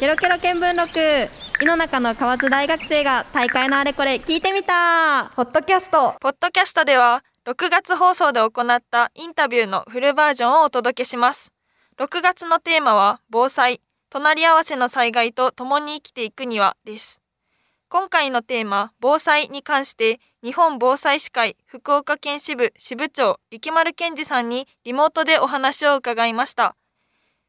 ケロケロ見聞録。井の中の河津大学生が大会のあれこれ聞いてみた。ポッドキャスト。ポッドキャストでは6月放送で行ったインタビューのフルバージョンをお届けします。6月のテーマは防災。隣り合わせの災害と共に生きていくにはです。今回のテーマ防災に関して日本防災士会福岡県支部支部長力丸健二さんにリモートでお話を伺いました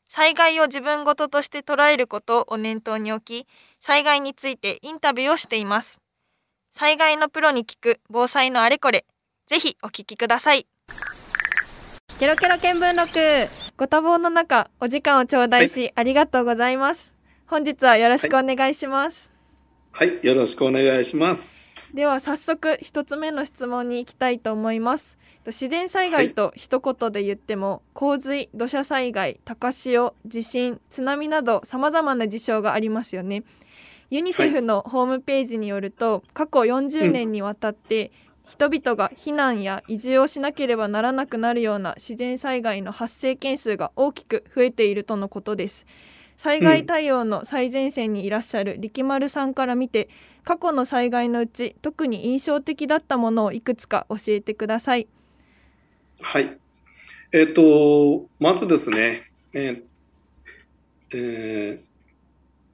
災害を自分事として捉えることを念頭に置き、災害についてインタビューをしています。災害のプロに聞く防災のあれこれ、ぜひお聞きください。ケロケロ見聞録ご多忙の中、お時間を頂戴し、はい、ありがとうございます。本日はよろしくお願いします。はい、はい、よろしくお願いします。では早速一つ目の質問に行きたいと思います。自然災害と一言で言っても、はい、洪水土砂災害高潮地震津波などさまざまな事象がありますよね。ユニセフのホームページによると、はい、過去40年にわたって、人々が避難や移住をしなければならなくなるような自然災害の発生件数が大きく増えているとのことです。災害対応の最前線にいらっしゃる力丸さんから見て過去の災害のうち特に印象的だったものをいくつか教えてください。はい。えっ、ー、と、まずですね、えーえー、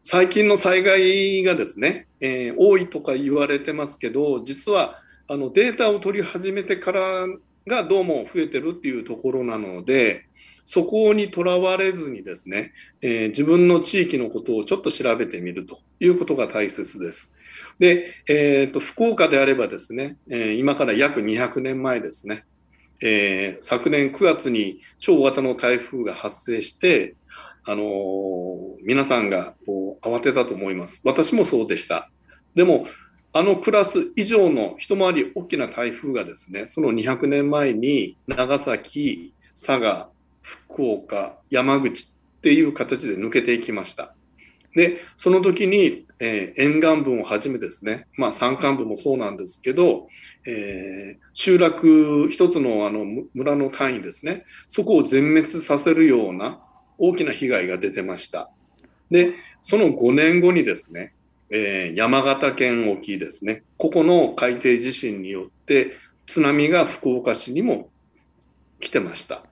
最近の災害がですね、えー、多いとか言われてますけど、実はあのデータを取り始めてからがどうも増えてるっていうところなので、そこにとらわれずにですね、えー、自分の地域のことをちょっと調べてみるということが大切です。で、えーと、福岡であればですね、えー、今から約200年前ですね、えー、昨年9月に超大型の台風が発生して、あのー、皆さんがこう慌てたと思います。私もそうでした。でも、あのクラス以上の一回り大きな台風がですね、その200年前に長崎、佐賀、福岡、山口っていう形で抜けていきました。で、その時に、えー、沿岸部をはじめですね、まあ山間部もそうなんですけど、えー、集落一つのあの村の単位ですね、そこを全滅させるような大きな被害が出てました。で、その5年後にですね、えー、山形県沖ですね、ここの海底地震によって津波が福岡市にも来てました。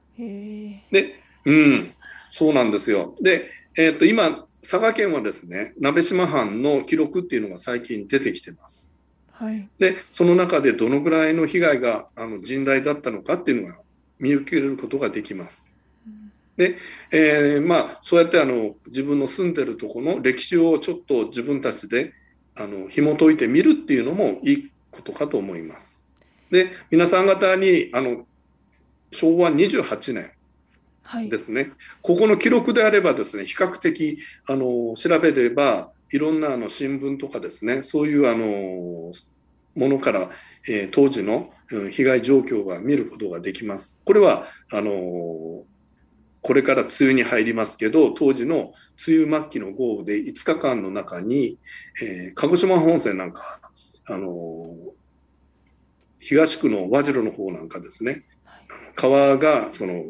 で、うん、そうなんですよ。で、えっ、と、今、佐賀県はですね、鍋島藩の記録っていうのが最近出てきてます。はい、で、その中でどのぐらいの被害があの甚大だったのかっていうのが見受けることができます。で、えー、まあ、そうやってあの自分の住んでるとこの歴史をちょっと自分たちであの紐解いてみるっていうのもいいことかと思います。で、皆さん方にあの昭和28年ですね、はい、ここの記録であればですね比較的あの調べればいろんなあの新聞とかですねそういうあのものから、えー、当時の被害状況が見ることができます。これはあのこれから梅雨に入りますけど当時の梅雨末期の豪雨で5日間の中に、えー、鹿児島本線なんかあの東区の和白の方なんかですね川がその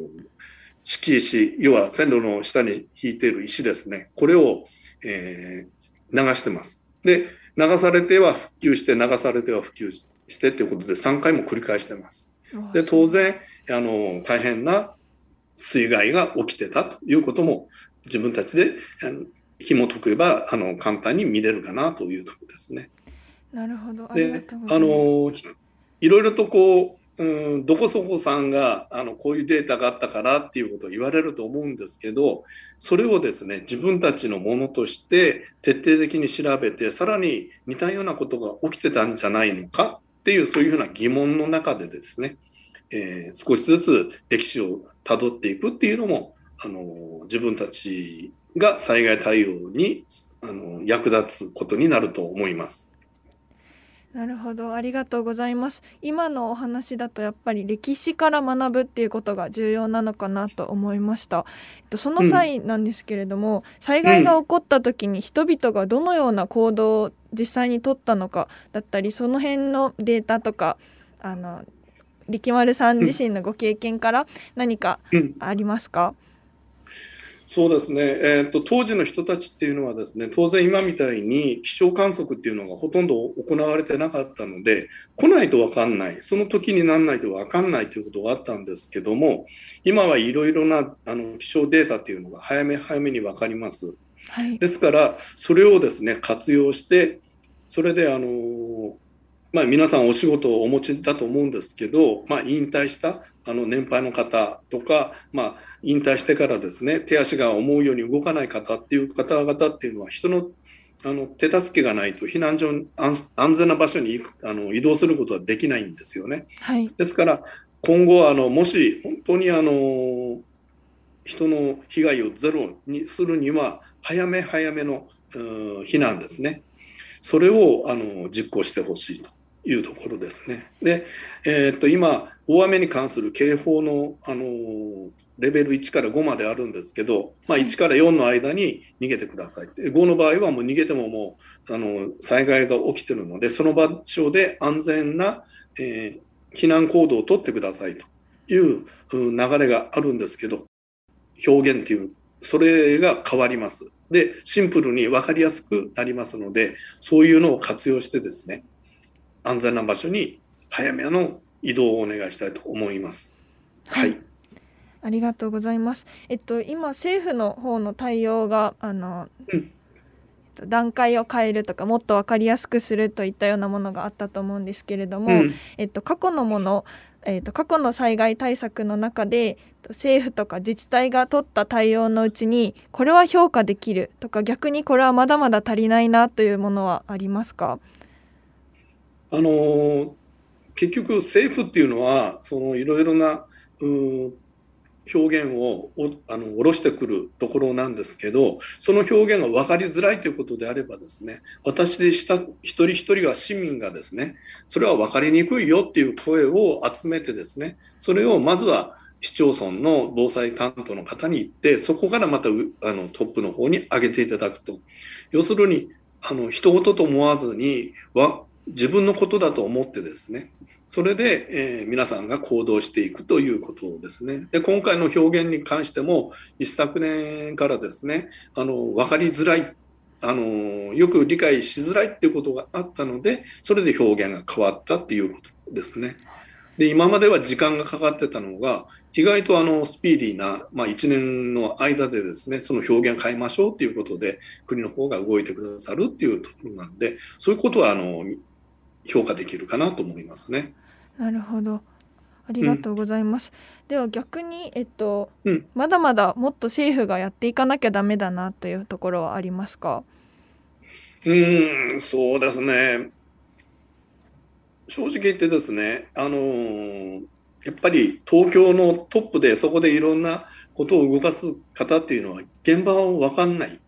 敷石、要は線路の下に引いている石ですね。これを、えー、流してます。で、流されては復旧して、流されては復旧してということで3回も繰り返してます。で、当然、あの、大変な水害が起きてたということも自分たちで紐解けばあの簡単に見れるかなというところですね。なるほど。で、あのいろいろとこううん、どこそこさんがあのこういうデータがあったからっていうことを言われると思うんですけどそれをですね自分たちのものとして徹底的に調べてさらに似たようなことが起きてたんじゃないのかっていうそういうふうな疑問の中でですね、えー、少しずつ歴史をたどっていくっていうのもあの自分たちが災害対応にあの役立つことになると思います。なるほど。ありがとうございます。今のお話だとやっぱり歴史から学ぶっていうことが重要なのかなと思いました。その際なんですけれども、うん、災害が起こった時に人々がどのような行動を実際に取ったのかだったりその辺のデータとかあの力丸さん自身のご経験から何かありますか、うんそうですね、えーと、当時の人たちっていうのはですね当然今みたいに気象観測っていうのがほとんど行われてなかったので来ないと分かんない。その時にならないと分かんないということがあったんですけども今はいろいろなあの気象データっていうのが早め早めに分かります。はい、ですからそれをですね活用してそれであのまあ、皆さんお仕事をお持ちだと思うんですけど、まあ、引退したあの年配の方とか、まあ、引退してからですね手足が思うように動かない方っていう方々っていうのは人のあの手助けがないと避難所安全な場所にあの移動することはできないんですよね。はい、ですから今後あのもし本当にあの人の被害をゼロにするには早め早めの避難ですね。それをあの実行してほしいというところですね。で、えー、っと今大雨に関する警報のあのレベル1から5まであるんですけど、まあ、1から4の間に逃げてください。5の場合はもう逃げてももうあの災害が起きてるのでその場所で安全な、えー、避難行動をとってくださいという流れがあるんですけど表現っていうそれが変わります。でシンプルに分かりやすくなりますのでそういうのを活用してですね安全な場所に早めの移動をお願いしたいと思います。はい、はい。ありがとうございます。えっと今政府の方の対応があの、うん、段階を変えるとかもっと分かりやすくするといったようなものがあったと思うんですけれども、うん、えっと過去のものえっと過去の災害対策の中で政府とか自治体が取った対応のうちにこれは評価できるとか逆にこれはまだまだ足りないなというものはありますか？あの結局政府っていうのはそのいろいろな表現をあの下ろしてくるところなんですけどその表現が分かりづらいということであればですね私でした一人一人が市民がですねそれは分かりにくいよっていう声を集めてですねそれをまずは市町村の防災担当の方に行ってそこからまたあのトップの方に上げていただくと。要するにあの人事と思わずにわ自分のことだと思ってですねそれで、えー、皆さんが行動していくということですね。で今回の表現に関しても一昨年からですねあの分かりづらいあのよく理解しづらいっていうことがあったのでそれで表現が変わったっていうことですね。で今までは時間がかかってたのが意外とあのスピーディーな、まあ、1年の間でですねその表現変えましょうということで国の方が動いてくださるっていうところなんでそういうことはあの評価できるかなと思いますね。なるほど。ありがとうございます。うん、では逆に、えっと、うん、まだまだもっと政府がやっていかなきゃダメだなというところはありますか？うんそうですね。正直言ってですねあのー、やっぱり東京のトップでそこでいろんなことを動かす方っていうのは現場を分かんない。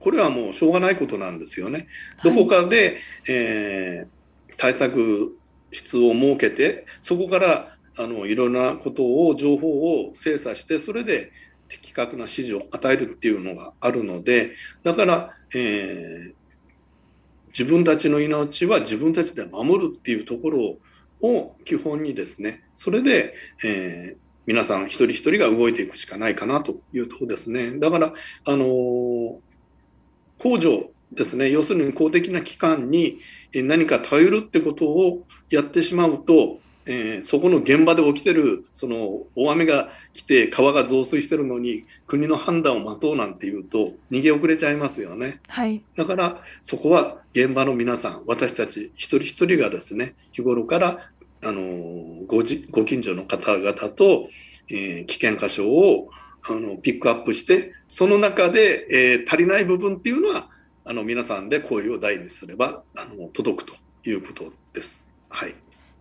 これはもうしょうがないことなんですよね。どこかで、えー、対策室を設けてそこからあのいろんなことを情報を精査してそれで的確な指示を与えるっていうのがあるのでだから、えー、自分たちの命は自分たちで守るっていうところを基本にですねそれで、えー、皆さん一人一人が動いていくしかないかなというところですね。だからあのー、工場ですね。要するに公的な機関に何か頼るってことをやってしまうと、えー、そこの現場で起きてるその大雨が来て川が増水してるのに国の判断を待とうなんていうと逃げ遅れちゃいますよね、はい、だからそこは現場の皆さん私たち一人一人がですね日頃からあのごじご近所の方々と、えー、危険箇所をあのピックアップしてその中で、えー、足りない部分っていうのはあの皆さんで声を大にすればあの届くということです。はい。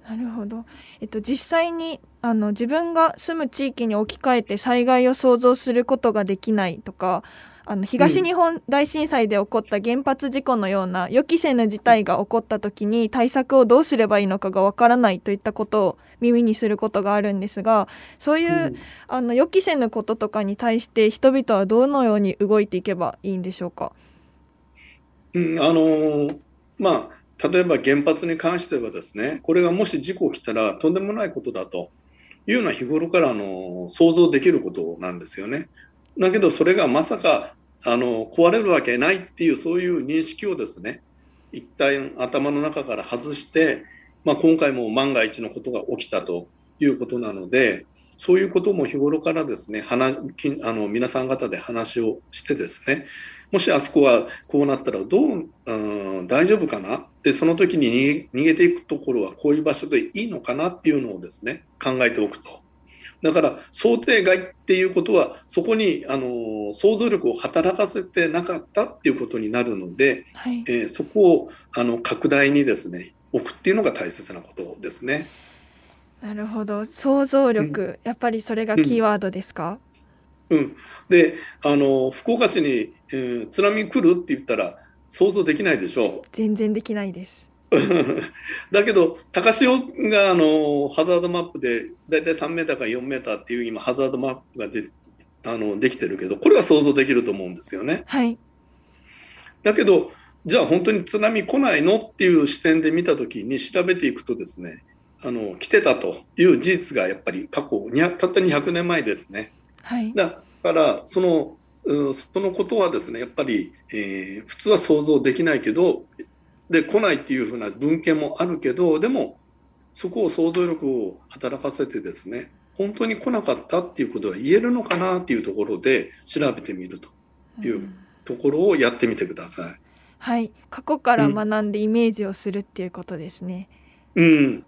なるほど。えっと実際にあの自分が住む地域に置き換えて災害を想像することができないとか、あの東日本大震災で起こった原発事故のような予期せぬ事態が起こった時に対策をどうすればいいのかがわからないといったことを耳にすることがあるんですがそういう、うん、あの予期せぬこととかに対して人々はどのように動いていけばいいんでしょうか？うん、あのまあ例えば原発に関してはですねこれがもし事故起きたらとんでもないことだというのは日頃からの想像できることなんですよね。だけどそれがまさかあの壊れるわけないっていうそういう認識をですね一体頭の中から外して、まあ、今回も万が一のことが起きたということなのでそういうことも日頃からですね話あの皆さん方で話をしてですねもしあそこはこうなったらどう、うん、大丈夫かな？でその時に逃げていくところはこういう場所でいいのかなっていうのをですね考えておくと。だから想定外っていうことはそこにあの想像力を働かせてなかったっていうことになるので、はい、えー、そこをあの拡大にですね置くっていうのが大切なことですね。なるほど。想像力、うん、やっぱりそれがキーワードですか、うん、うん、であの福岡市に、えー、津波来るって言ったら想像できないでしょう全然できないです だけど高潮があのハザードマップで大体3メーターから4メーターっていう今ハザードマップがであのできてるけどこれは想像できると思うんですよね。はい、だけどじゃあ本当に津波来ないのっていう視点で見た時に調べていくとですねあの来てたという事実がやっぱり過去たった200年前ですね。はい、だからそのうん、そのことはですねやっぱり、えー、普通は想像できないけどで来ないっていうふうな文献もあるけどでもそこを想像力を働かせてですね本当に来なかったっていうことは言えるのかなっていうところで調べてみるというところをやってみてください。はい過去から学んでイメージをするっていうことですね。うん、なる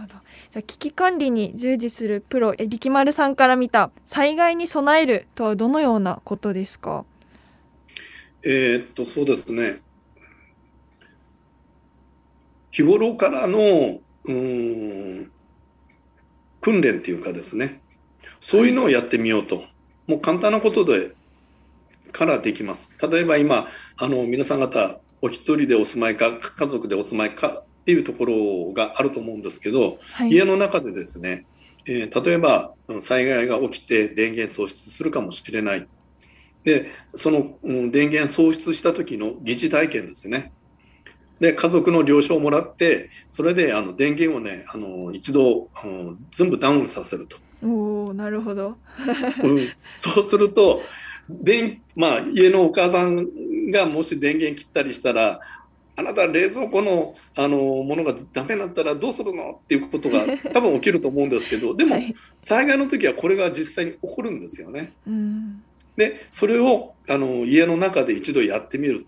ほど。じゃ危機管理に従事するプロえ力丸さんから見た災害に備えるとはどのようなことですか？えー、っとそうですね。日頃からのうん訓練っていうかですねそういうのをやってみようともう簡単なことでからできます例えば今あの皆さん方お一人でお住まいか家族でお住まいかっていうところがあると思うんですけど、はい、家の中でですね、えー、例えば災害が起きて電源喪失するかもしれない。でその、うん、電源喪失した時の疑似体験ですね。で家族の了承をもらってそれであの電源をねあの一度あの全部ダウンさせると。おなるほど、うん、そうすると電、まあ、家のお母さんがもし電源切ったりしたらあなた冷蔵庫のあのものがダメになったらどうするの？っていうことが 多分起きると思うんですけどでも、はい、災害の時はこれが実際に起こるんですよね。うん、でそれをあの家の中で一度やってみる。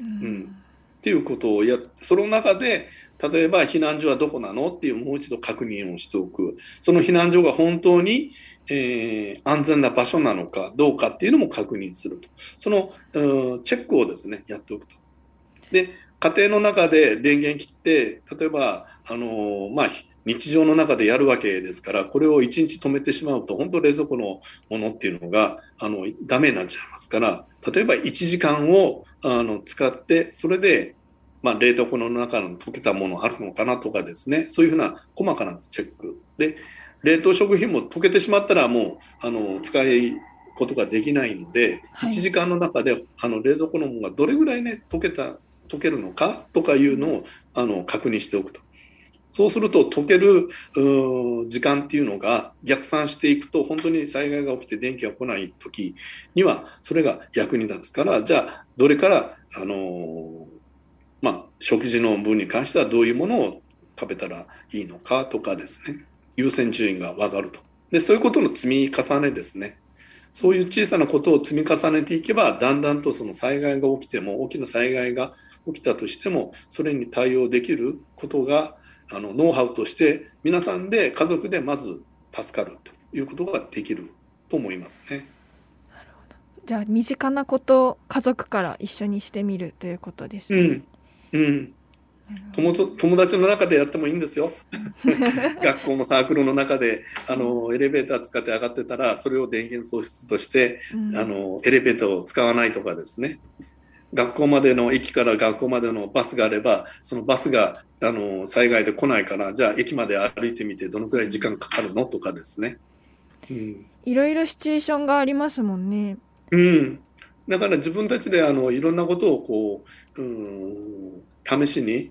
うん、うん。っていうことをやその中で例えば避難所はどこなの？っていうもう一度確認をしておく。その避難所が本当に、えー、安全な場所なのかどうかっていうのも確認すると。その、うん、チェックをですねやっておくと。で家庭の中で電源切って例えばあのまあ日常の中でやるわけですからこれを1日止めてしまうと本当冷蔵庫のものっていうのがあのダメになっちゃいますから例えば1時間をあの使ってそれで、まあ、冷凍庫の中の溶けたものあるのかなとかですねそういうふうな細かなチェック。で冷凍食品も溶けてしまったらもうあの使いことができないので、はい、1時間の中であの冷蔵庫のものがどれぐらいね溶けた溶けるのか？とかいうのをあの確認しておくと。そうすると溶ける時間っていうのが逆算していくと本当に災害が起きて電気が来ない時にはそれが役に立つからじゃあどれからあのー、まあ、食事の分に関してはどういうものを食べたらいいのか？とかですね。優先順位が分かると。でそういうことの積み重ねですね。そういう小さなことを積み重ねていけばだんだんとその災害が起きても大きな災害が起きたとしてもそれに対応できることがあのノウハウとして皆さんで家族でまず助かるということができると思いますね。なるほど。じゃあ身近なことを家族から一緒にしてみるということですね。うん、うん。友友達の中でやってもいいんですよ。学校のサークルの中であのエレベーター使って上がってたらそれを電源喪失として、うん、あのエレベーターを使わないとかですね学校までの駅から学校までのバスがあればそのバスがあの災害で来ないからじゃあ駅まで歩いてみてどのくらい時間かかるのとかですね、うん、いろいろシチュエーションがありますもんね。うん、だから自分たちであのいろんなことをこう、うん、試しに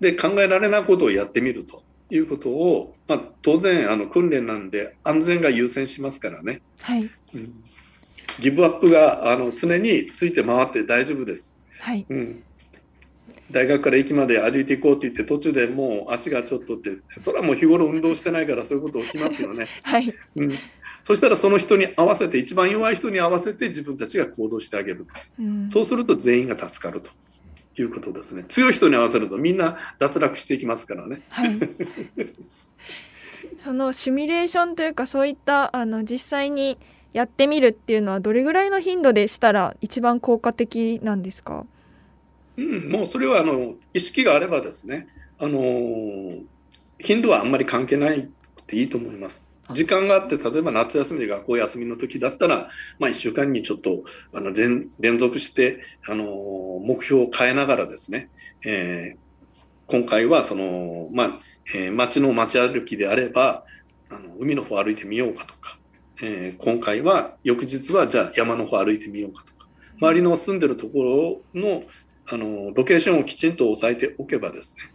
で考えられないことをやってみるということを、まあ、当然あの訓練なんで安全が優先しますからね、はい。うん、ギブアップがあの常について回って大丈夫です、はい。うん、大学から駅まで歩いていこうって言って途中でもう足がちょっとってそれはもう日頃運動してないからそういうこと起きますよね、はい。うん、そしたらその人に合わせて一番弱い人に合わせて自分たちが行動してあげると。うん。そうすると全員が助かると。いうことですね。強い人に合わせるとみんな脱落していきますからね。はい。そのシミュレーションというかそういったあの実際にやってみるっていうのはどれぐらいの頻度でしたら一番効果的なんですか？うん、もうそれはあの意識があればですね、あのー頻度はあんまり関係ないっていいと思います。時間があって、例えば夏休みで学校休みの時だったら、まあ、1週間にちょっとあの連連続して、あのー目標を変えながらですね、えー今回はその、まあえー街の街歩きであればあの海の方歩いてみようかとか、えー今回は翌日はじゃあ山の方歩いてみようかとか。周りの住んでるところのあのロケーションをきちんと押さえておけばですね。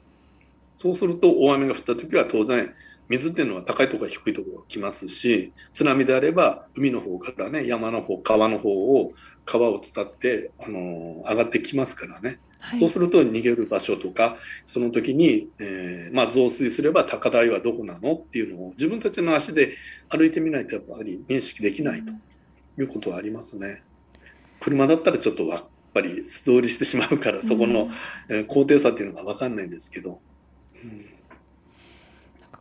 そうすると大雨が降った時は当然水っていうのは高いところ低いところが来ますし津波であれば海の方からね山の方川の方を川を伝ってあの上がってきますからね、はい。そうすると逃げる場所とかその時に、えーまあ、増水すれば高台はどこなのっていうのを自分たちの足で歩いてみないとやっぱり認識できないということはありますね。車だったらちょっとやっぱり素通りしてしまうからそこの、えー高低差っていうのが分かんないんですけど、うん。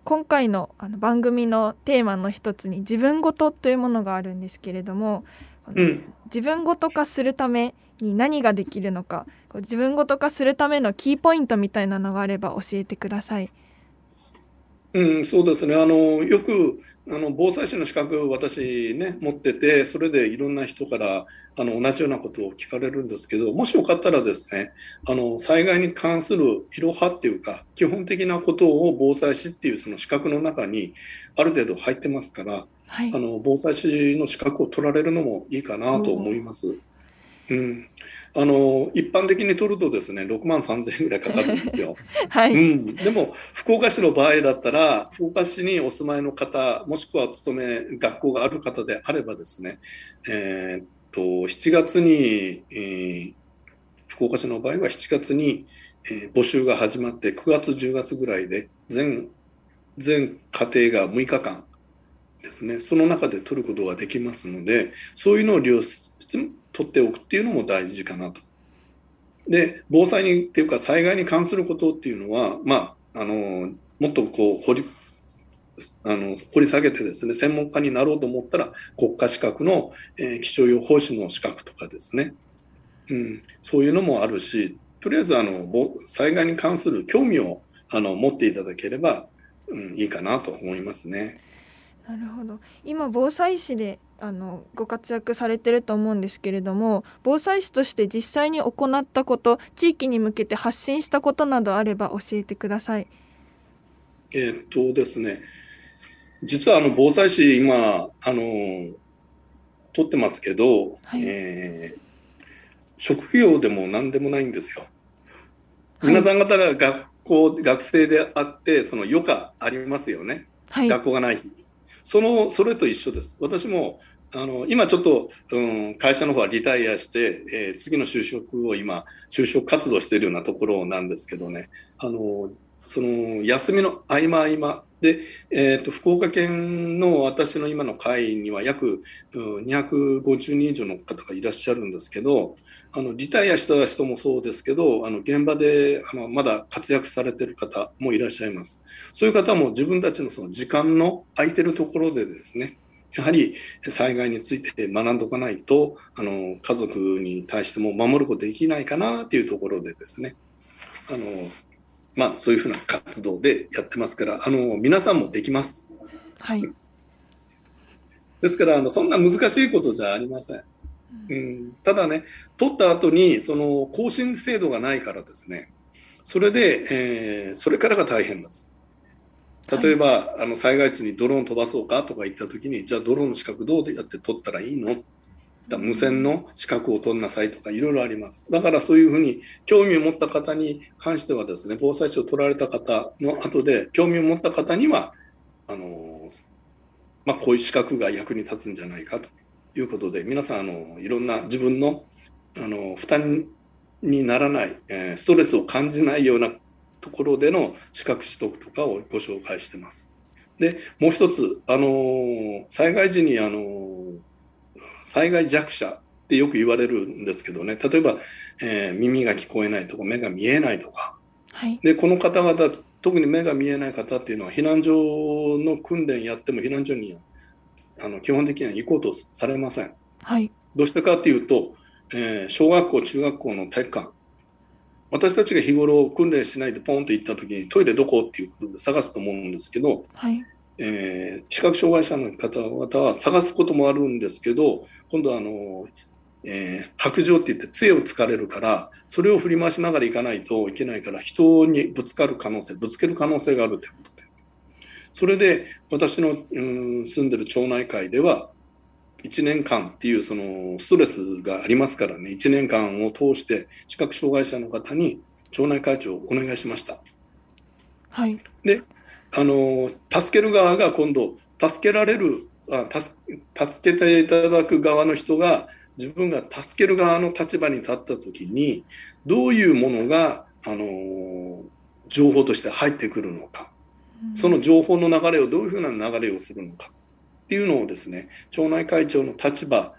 今回のあの番組のテーマの一つに自分ごとというものがあるんですけれども、うん自分ごと化するために何ができるのかこう自分ごと化するためのキーポイントみたいなのがあれば教えてください。うん、そうですねあのよくあの防災士の資格私ね持っててそれでいろんな人からあの同じようなことを聞かれるんですけどもしよかったらですねあの災害に関するいろはっていうか基本的なことを防災士っていうその資格の中にある程度入ってますからはい。あの防災士の資格を取られるのもいいかなと思います。うん、あの一般的に取るとですね6万3000円ぐらいかかるんですよ。はい、うん、でも福岡市の場合だったら福岡市にお住まいの方もしくはお勤め学校がある方であればですね、えーっと7月に、えー福岡市の場合は7月に、えー募集が始まって9月10月ぐらいで全全家庭が6日間ですねその中で取ることができますのでそういうのを利用して取っておくっていうのも大事かなと。で防災にっていうか災害に関することっていうのは、まあ、あのもっとこう掘りあの掘り下げてですね専門家になろうと思ったら国家資格の、えー気象予報士の資格とかですね、うん、そういうのもあるしとりあえずあの災害に関する興味をあの持っていただければ、うん、いいかなと思いますね。なるほど今防災士であのご活躍されてると思うんですけれども防災士として実際に行ったこと地域に向けて発信したことなどあれば教えてください。えーっとですね、実はあの防災士今あの取ってますけど、はいえー職業でも何でもないんですよ。はい皆さん方が学校学生であってその余暇ありますよね。はい、学校がない日そのそれと一緒です。私もあの今ちょっと、うん、会社の方はリタイアして、えー次の就職を今就職活動しているようなところなんですけどね。あのその休みの合間合間で、えー、と福岡県の私の今の会には約、250人以上の方がいらっしゃるんですけどあのリタイアした人もそうですけどあの現場であのまだ活躍されてる方もいらっしゃいます。そういう方も自分たちのその時間の空いてるところでですね、やはり災害について学んでおかないと、あの家族に対しても守ることできないかなっていうところでですね、あのまあそういうふうな活動でやってますから、あの皆さんもできます。はい、ですからあのそんな難しいことじゃありません。うん、ただね、取った後にその更新制度がないからですね、それで、えーそれからが大変です。例えば、あの災害地にドローン飛ばそうかとか言ったときに、じゃあドローンの資格どうやって取ったらいいのた無線の資格を取んなさいとかいろいろあります。だからそういうふうに興味を持った方に関してはですね、防災士を取られた方の後で興味を持った方には、あのまあ、こういう資格が役に立つんじゃないかということで、皆さんあのいろんな自分のあの負担にならない、え、ストレスを感じないようなところでの資格取得とかをご紹介してます。で、もう一つ、あの災害時にあの災害弱者ってよく言われるんですけどね、例えば、えー、耳が聞こえないとか目が見えないとか、はい、でこの方々特に目が見えない方っていうのは避難所の訓練やっても避難所にあの基本的には行こうとされません。はい、どうしてかっていうと、えー、小学校中学校の体育館。私たちが日頃訓練しないでポンと行った時にトイレどこっていうことで探すと思うんですけど、はい、えー、視覚障害者の方々は探すこともあるんですけど今度はあの、えー、白状って言って杖をつかれるからそれを振り回しながら行かないといけないから人にぶつかる可能性ぶつける可能性があるということでそれで私の、うん、住んでる町内会では1年間っていうそのストレスがありますからね1年間を通して視覚障害者の方に町内会長をお願いしました。はい、であの助ける側が今度助けられるあ助けていただく側の人が自分が助ける側の立場に立った時にどういうものがあの情報として入ってくるのか、その情報の流れをどういうふうな流れをするのか。っていうのをですね町内会長の立場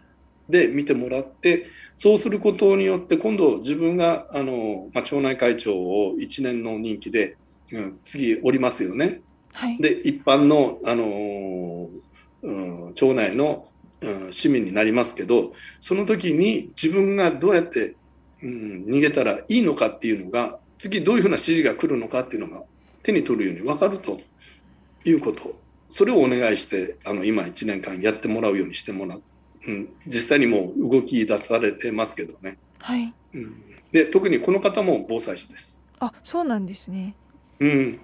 で見てもらってそうすることによって今度自分があの、まあ、町内会長を1年の任期で、うん、次おりますよね。はい、で一般の、あのうん、町内の、うん、市民になりますけどその時に自分がどうやって、うん、逃げたらいいのかっていうのが次どういうふうな指示が来るのかっていうのが手に取るように分かるということそれをお願いしてあの今1年間やってもらうようにしてもらう、うん、実際にもう動き出されてますけどね。はい、うん、で特にこの方も防災士です。あそうなんですね。うん、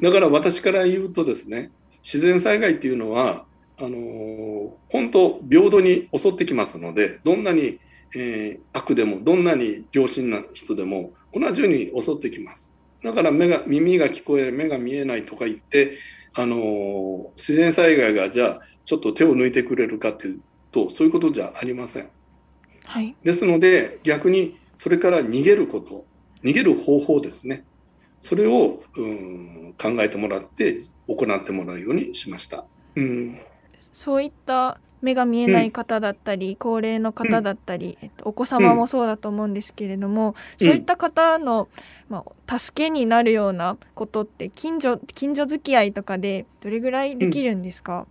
だから私から言うとですね自然災害っていうのはあのー、本当平等に襲ってきますのでどんなに、えー、悪でもどんなに良心な人でも同じように襲ってきます。だから目が耳が聞こえ目が見えないとか言ってあの自然災害がじゃあちょっと手を抜いてくれるかっていうとそういうことじゃありません。はい、ですので逆にそれから逃げること逃げる方法ですねそれをうん考えてもらって行ってもらうようにしました。うん、そういった目が見えない方だったり、うん、高齢の方だったり、えっと、お子様もそうだと思うんですけれども、うん、そういった方の、まあ、助けになるようなことって近所近所付き合いとかでどれぐらいできるんですか、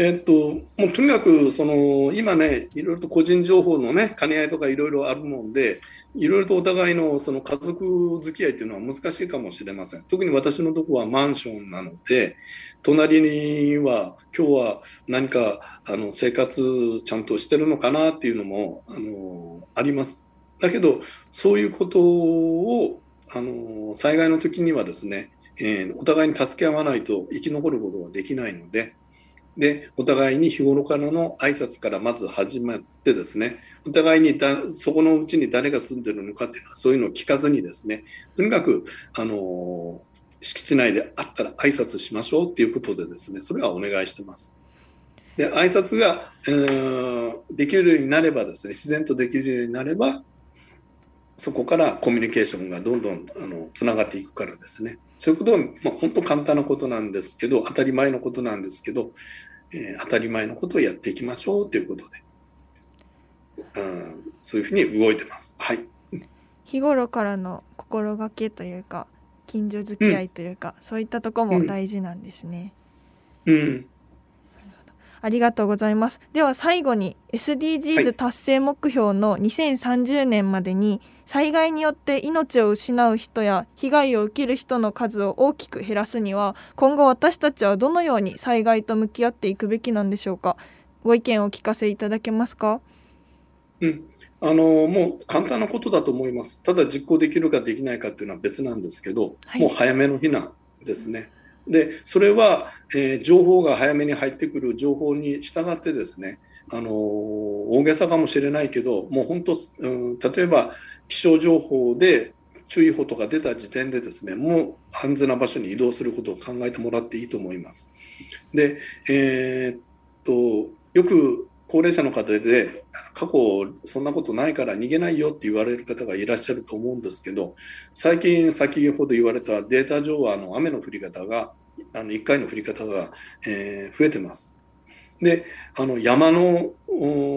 えっと、もうとにかくその今ね、いろいろと個人情報のね、兼ね合いとかいろいろあるので、いろいろとお互いのその家族付き合いっていうのは難しいかもしれません。特に私のとこはマンションなので、隣には今日は何かあの生活ちゃんとしてるのかなっていうのもあのあります。だけど、そういうことをあの災害の時にはですね、えー、お互いに助け合わないと生き残ることはできないので、で、お互いに日頃からの挨拶からまず始まってですね、お互いにだそこのうちに誰が住んでるのかっていうのは、そういうのを聞かずにですね、とにかく、あの敷地内であったら挨拶しましょうっていうことでですね、それはお願いしてます。で、挨拶が、えー、できるようになればですね、自然とできるようになれば、そこからコミュニケーションがどんどんあのつながっていくからですね。そういうことは、まあ、本当簡単なことなんですけど、当たり前のことなんですけど、えー、当たり前のことをやっていきましょうということで、うん、そういうふうに動いてます。はい。日頃からの心がけというか、近所付き合いというか、うん、そういったとこも大事なんですね。うん、うんありがとうございます。では最後に SDGs 達成目標の2030年までに災害によって命を失う人や被害を受ける人の数を大きく減らすには今後私たちはどのように災害と向き合っていくべきなんでしょうか？ご意見をお聞かせいただけますか？うんあのもう簡単なことだと思います。ただ実行できるかできないかっていうのは別なんですけど、はい、もう早めの避難ですね。でそれは、えー、情報が早めに入ってくる情報に従ってですね、あの大げさかもしれないけど、もう本当、うん、例えば気象情報で注意報とか出た時点でですね、もう安全な場所に移動することを考えてもらっていいと思います。で、えー、っと、よく高齢者の方で、過去そんなことないから逃げないよって言われる方がいらっしゃると思うんですけど、最近先ほど言われたデータ上はあの雨の降り方が、あの1回の降り方が、えー、増えてます。で、あの山の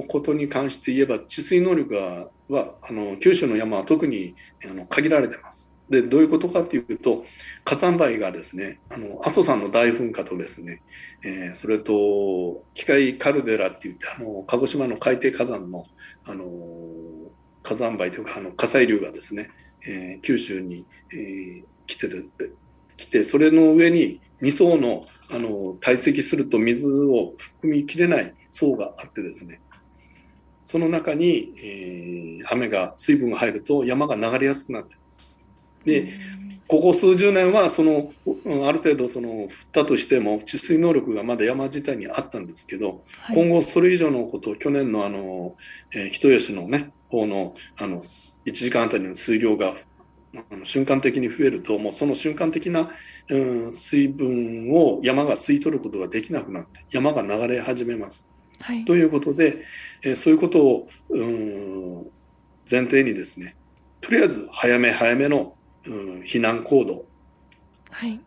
ことに関して言えば、治水能力ははあの九州の山は特にあの限られてます。でどういうことかっていうと火山灰がですねあの阿蘇山の大噴火とですね、えー、それと機械カルデラっていってあの鹿児島の海底火山のあの火山灰というかあの火砕流がですね、えー、九州に、えー、来てですね来てそれの上に2層のあの堆積すると水を含みきれない層があってですね。その中に、えー、雨が水分が入ると山が流れやすくなっています。でここ数十年はそのある程度その降ったとしても治水能力がまだ山自体にあったんですけど、はい、今後それ以上のことを去年のあの、えー、人吉のね方のあの1時間あたりの水量が瞬間的に増えるともうその瞬間的な、うん、水分を山が吸い取ることができなくなって山が流れ始めます。はい、ということで、えー、そういうことを、うん、前提にですねとりあえず早め早めのうん、避難行動。はい。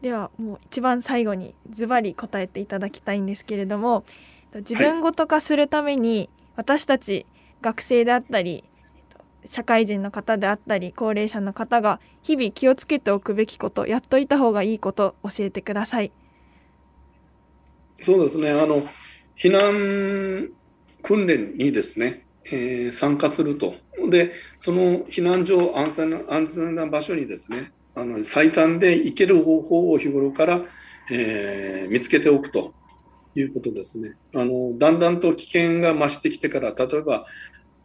ではもう一番最後にズバリ答えていただきたいんですけれども自分ごと化するために私たち学生であったり社会人の方であったり高齢者の方が日々気をつけておくべきことやっといた方がいいこと教えてくださいそうですねあの避難訓練にですねえー、参加すると。で、その避難所、安全な安全な場所にですね、あの最短で行ける方法を日頃から、えー、見つけておくということですね。あのだんだんと危険が増してきてから、例えば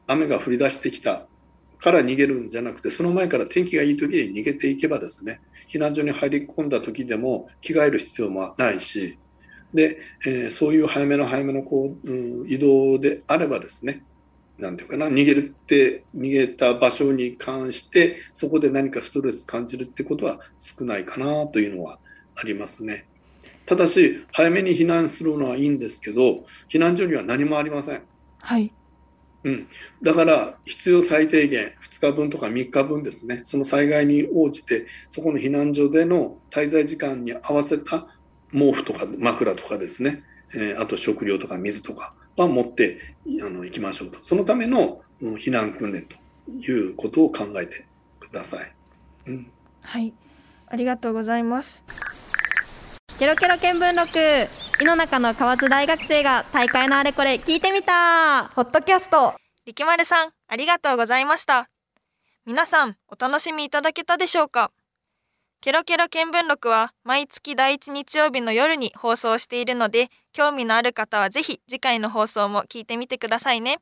雨が降り出してきたから逃げるんじゃなくて、その前から天気がいい時に逃げていけばですね、避難所に入り込んだ時でも着替える必要もないし、で、えー、そういう早めの早めのこう、うん、移動であればですね、なんていうかな逃げるって逃げた場所に関してそこで何かストレス感じるってことは少ないかなというのはありますね。ただし早めに避難するのはいいんですけど避難所には何もありません。はい。うん、だから必要最低限2日分とか3日分ですねその災害に応じてそこの避難所での滞在時間に合わせた毛布とか枕とかですね、えー、あと食料とか水とかは持ってあの行きましょうと。そのための、うん、避難訓練ということを考えてください。うん、はい、ありがとうございます。ケロケロ見聞録井の中の河津大学生が大会のあれこれ聞いてみた。ホットキャスト。力丸さんありがとうございました。皆さんお楽しみいただけたでしょうか？ケロケロ見聞録は毎月第1日曜日の夜に放送しているので、興味のある方はぜひ次回の放送も聞いてみてくださいね。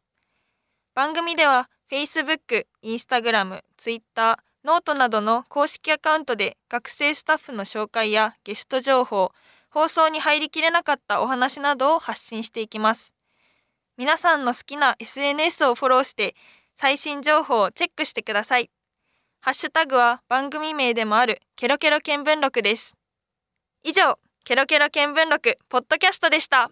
番組では Facebook、Instagram、Twitter、 note などの公式アカウントで学生スタッフの紹介やゲスト情報、放送に入りきれなかったお話などを発信していきます。皆さんの好きな SNS をフォローして最新情報をチェックしてください。ハッシュタグは番組名でもあるケロケロ見聞録です。以上、ケロケロ見聞録ポッドキャストでした。